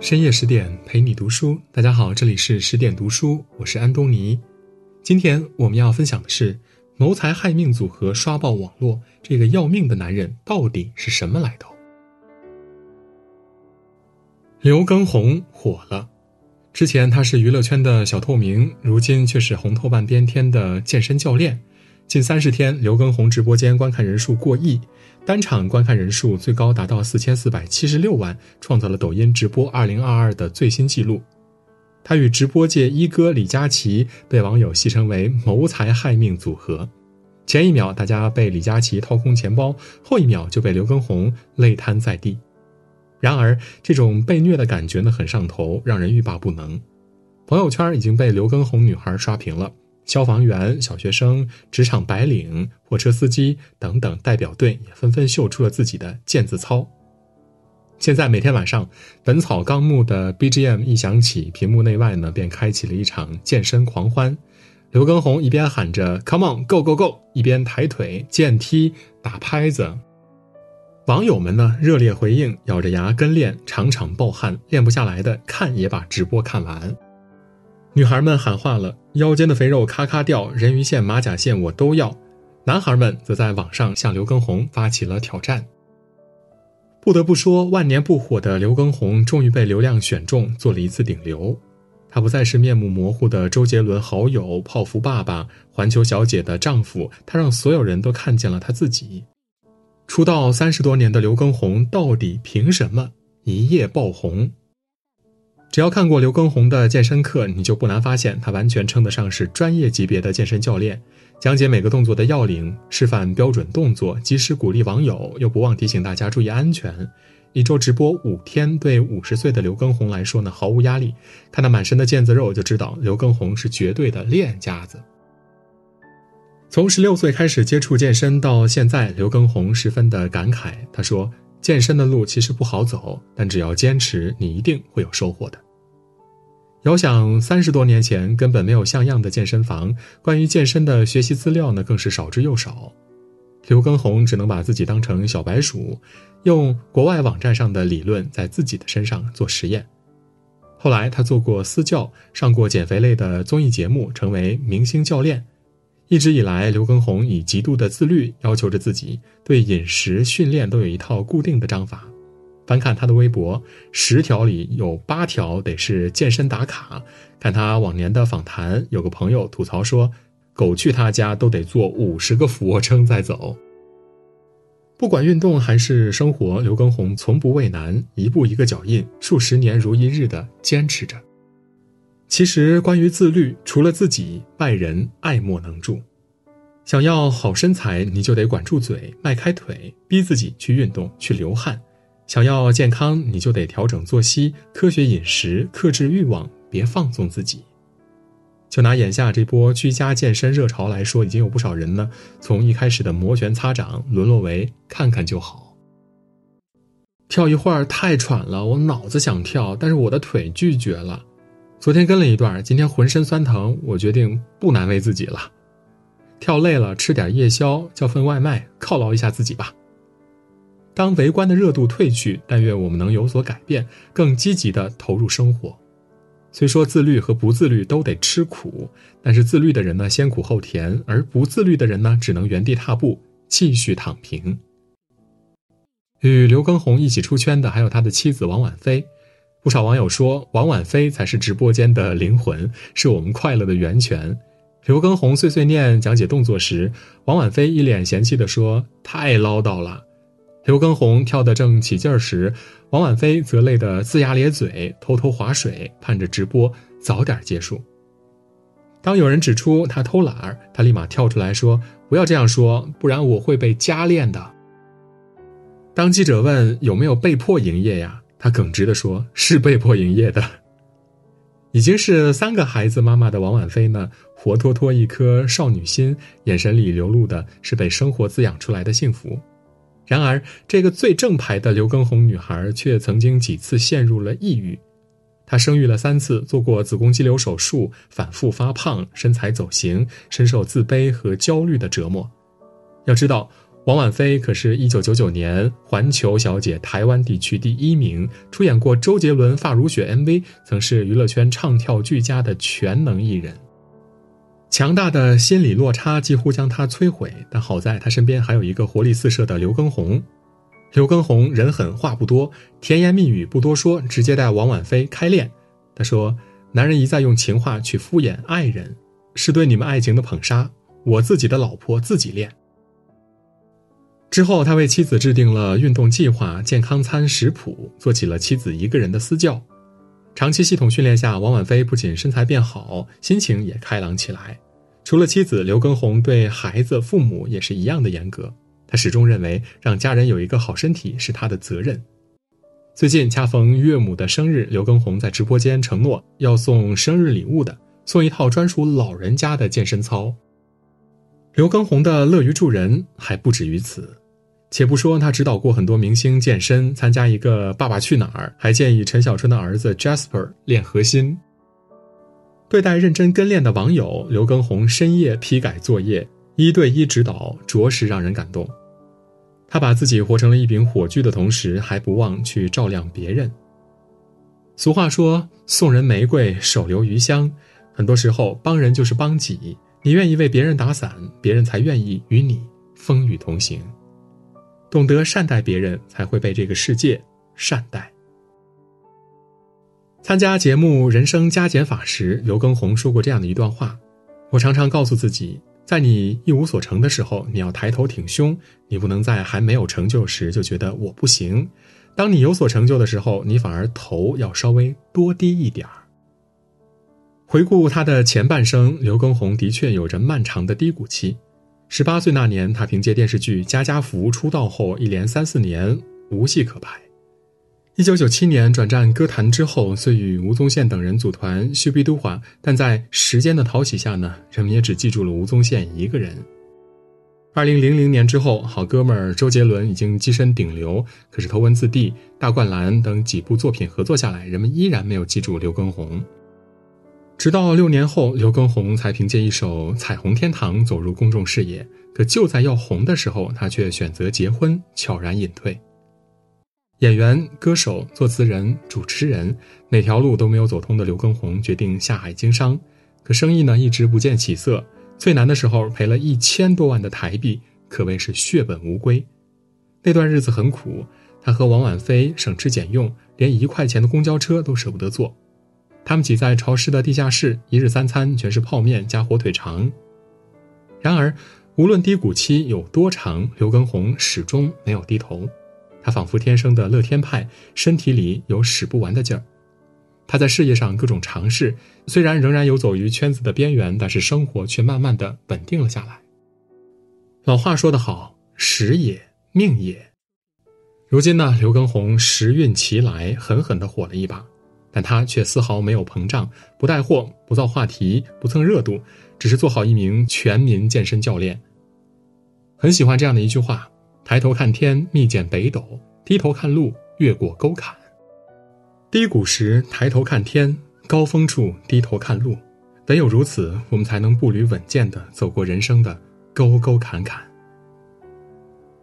深夜十点陪你读书，大家好，这里是十点读书，我是安东尼。今天我们要分享的是谋财害命组合刷爆网络，这个要命的男人到底是什么来头？刘畊宏火了，之前他是娱乐圈的小透明，如今却是红透半边天的健身教练。近三十天，刘畊宏直播间观看人数过亿，单场观看人数最高达到四千四百七十六万，创造了抖音直播二零二二的最新纪录。他与直播界一哥李佳琦被网友戏称为“谋财害命组合”。前一秒大家被李佳琦掏空钱包，后一秒就被刘畊宏累瘫在地。然而，这种被虐的感觉呢，很上头，让人欲罢不能。朋友圈已经被刘畊宏女孩刷屏了。消防员、小学生、职场白领、货车司机等等代表队也纷纷秀出了自己的健字操。现在每天晚上，《本草纲目》的 BGM 一响起，屏幕内外呢便开启了一场健身狂欢。刘畊宏一边喊着 “Come on, go go go”，一边抬腿、健踢、打拍子。网友们呢热烈回应，咬着牙跟练，场场暴汗，练不下来的看也把直播看完。女孩们喊话了：“腰间的肥肉咔咔掉，人鱼线、马甲线我都要。”男孩们则在网上向刘畊宏发起了挑战。不得不说，万年不火的刘畊宏终于被流量选中，做了一次顶流。他不再是面目模糊的周杰伦好友、泡芙爸爸、环球小姐的丈夫，他让所有人都看见了他自己。出道三十多年的刘畊宏，到底凭什么一夜爆红？只要看过刘畊宏的健身课，你就不难发现，他完全称得上是专业级别的健身教练，讲解每个动作的要领，示范标准动作，及时鼓励网友，又不忘提醒大家注意安全。一周直播五天，对五十岁的刘畊宏来说呢，毫无压力。看他满身的腱子肉，就知道刘畊宏是绝对的练家子。从十六岁开始接触健身到现在，刘畊宏十分的感慨，他说。健身的路其实不好走，但只要坚持，你一定会有收获的。遥想三十多年前，根本没有像样的健身房，关于健身的学习资料呢，更是少之又少。刘畊宏只能把自己当成小白鼠，用国外网站上的理论在自己的身上做实验。后来，他做过私教，上过减肥类的综艺节目，成为明星教练。一直以来，刘畊宏以极度的自律要求着自己，对饮食、训练都有一套固定的章法。翻看他的微博，十条里有八条得是健身打卡。看他往年的访谈，有个朋友吐槽说：“狗去他家都得做五十个俯卧撑再走。”不管运动还是生活，刘畊宏从不畏难，一步一个脚印，数十年如一日的坚持着。其实，关于自律，除了自己，外人爱莫能助。想要好身材，你就得管住嘴，迈开腿，逼自己去运动，去流汗；想要健康，你就得调整作息，科学饮食，克制欲望，别放纵自己。就拿眼下这波居家健身热潮来说，已经有不少人呢，从一开始的摩拳擦掌，沦落为看看就好。跳一会儿太喘了，我脑子想跳，但是我的腿拒绝了。昨天跟了一段，今天浑身酸疼，我决定不难为自己了。跳累了，吃点夜宵，叫份外卖，犒劳一下自己吧。当围观的热度褪去，但愿我们能有所改变，更积极的投入生活。虽说自律和不自律都得吃苦，但是自律的人呢，先苦后甜，而不自律的人呢，只能原地踏步，继续躺平。与刘畊宏一起出圈的还有他的妻子王婉菲。不少网友说，王婉菲才是直播间的灵魂，是我们快乐的源泉。刘畊宏碎碎念讲解动作时，王婉菲一脸嫌弃地说：“太唠叨了。”刘畊宏跳得正起劲儿时，王婉菲则累得龇牙咧嘴，偷偷划水，盼着直播早点结束。当有人指出他偷懒儿，他立马跳出来说：“不要这样说，不然我会被加练的。”当记者问有没有被迫营业呀？他耿直地说：“是被迫营业的。”已经是三个孩子妈妈的王婉菲呢，活脱脱一颗少女心，眼神里流露的是被生活滋养出来的幸福。然而，这个最正牌的刘畊宏女孩却曾经几次陷入了抑郁。她生育了三次，做过子宫肌瘤手术，反复发胖，身材走形，深受自卑和焦虑的折磨。要知道，王婉菲可是一九九九年环球小姐台湾地区第一名，出演过周杰伦《发如雪》MV，曾是娱乐圈唱跳俱佳的全能艺人。强大的心理落差几乎将她摧毁，但好在她身边还有一个活力四射的刘畊宏。刘畊宏人狠话不多，甜言蜜语不多说，直接带王婉菲开练。他说：“男人一再用情话去敷衍爱人，是对你们爱情的捧杀。我自己的老婆自己练。”之后，他为妻子制定了运动计划、健康餐食谱，做起了妻子一个人的私教。长期系统训练下，王婉菲不仅身材变好，心情也开朗起来。除了妻子，刘畊宏对孩子、父母也是一样的严格。他始终认为，让家人有一个好身体是他的责任。最近恰逢岳母的生日，刘畊宏在直播间承诺要送生日礼物的，送一套专属老人家的健身操。刘畊宏的乐于助人还不止于此。且不说他指导过很多明星健身，参加一个《爸爸去哪儿》，还建议陈小春的儿子 Jasper 练核心。对待认真跟练的网友，刘畊宏深夜批改作业，一对一指导，着实让人感动。他把自己活成了一柄火炬的同时，还不忘去照亮别人。俗话说：“送人玫瑰，手留余香。”很多时候，帮人就是帮己。你愿意为别人打伞，别人才愿意与你风雨同行。懂得善待别人，才会被这个世界善待。参加节目《人生加减法》时，刘畊宏说过这样的一段话：“我常常告诉自己，在你一无所成的时候，你要抬头挺胸，你不能在还没有成就时就觉得我不行；当你有所成就的时候，你反而头要稍微多低一点儿。”回顾他的前半生，刘畊宏的确有着漫长的低谷期。十八岁那年，他凭借电视剧《家家福》出道后，一连三四年无戏可拍。一九九七年转战歌坛之后，虽与吴宗宪等人组团《秀 u 都华》，但在时间的淘洗下呢，人们也只记住了吴宗宪一个人。二零零零年之后，好哥们儿周杰伦已经跻身顶流，可是《头文字 D》《大灌篮》等几部作品合作下来，人们依然没有记住刘畊宏。直到六年后，刘畊宏才凭借一首《彩虹天堂》走入公众视野。可就在要红的时候，他却选择结婚，悄然隐退。演员、歌手、作词人、主持人，哪条路都没有走通的刘畊宏决定下海经商。可生意呢，一直不见起色。最难的时候，赔了一千多万的台币，可谓是血本无归。那段日子很苦，他和王婉菲省吃俭用，连一块钱的公交车都舍不得坐。他们挤在潮湿的地下室，一日三餐全是泡面加火腿肠。然而，无论低谷期有多长，刘畊宏始终没有低头。他仿佛天生的乐天派，身体里有使不完的劲儿。他在事业上各种尝试，虽然仍然游走于圈子的边缘，但是生活却慢慢的稳定了下来。老话说得好，时也命也。如今呢，刘畊宏时运齐来，狠狠的火了一把。但他却丝毫没有膨胀，不带货，不造话题，不蹭热度，只是做好一名全民健身教练。很喜欢这样的一句话：“抬头看天，蜜饯北斗；低头看路，越过沟坎。”低谷时抬头看天，高峰处低头看路，唯有如此，我们才能步履稳健地走过人生的沟沟坎坎。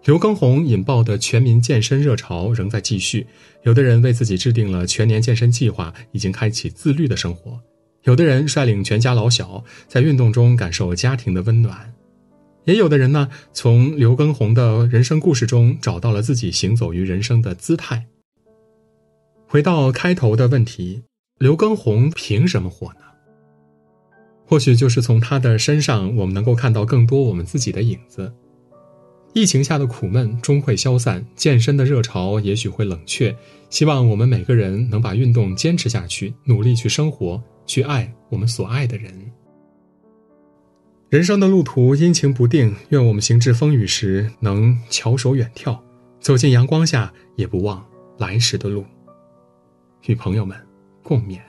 刘畊宏引爆的全民健身热潮仍在继续，有的人为自己制定了全年健身计划，已经开启自律的生活；有的人率领全家老小在运动中感受家庭的温暖；也有的人呢，从刘畊宏的人生故事中找到了自己行走于人生的姿态。回到开头的问题，刘畊宏凭什么火呢？或许就是从他的身上，我们能够看到更多我们自己的影子。疫情下的苦闷终会消散，健身的热潮也许会冷却。希望我们每个人能把运动坚持下去，努力去生活，去爱我们所爱的人。人生的路途阴晴不定，愿我们行至风雨时能翘首远眺，走进阳光下也不忘来时的路。与朋友们共勉。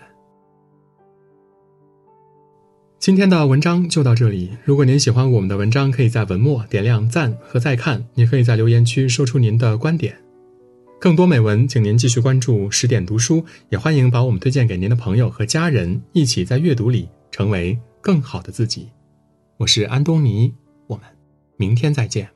今天的文章就到这里。如果您喜欢我们的文章，可以在文末点亮赞和再看。也可以在留言区说出您的观点。更多美文，请您继续关注十点读书，也欢迎把我们推荐给您的朋友和家人，一起在阅读里成为更好的自己。我是安东尼，我们明天再见。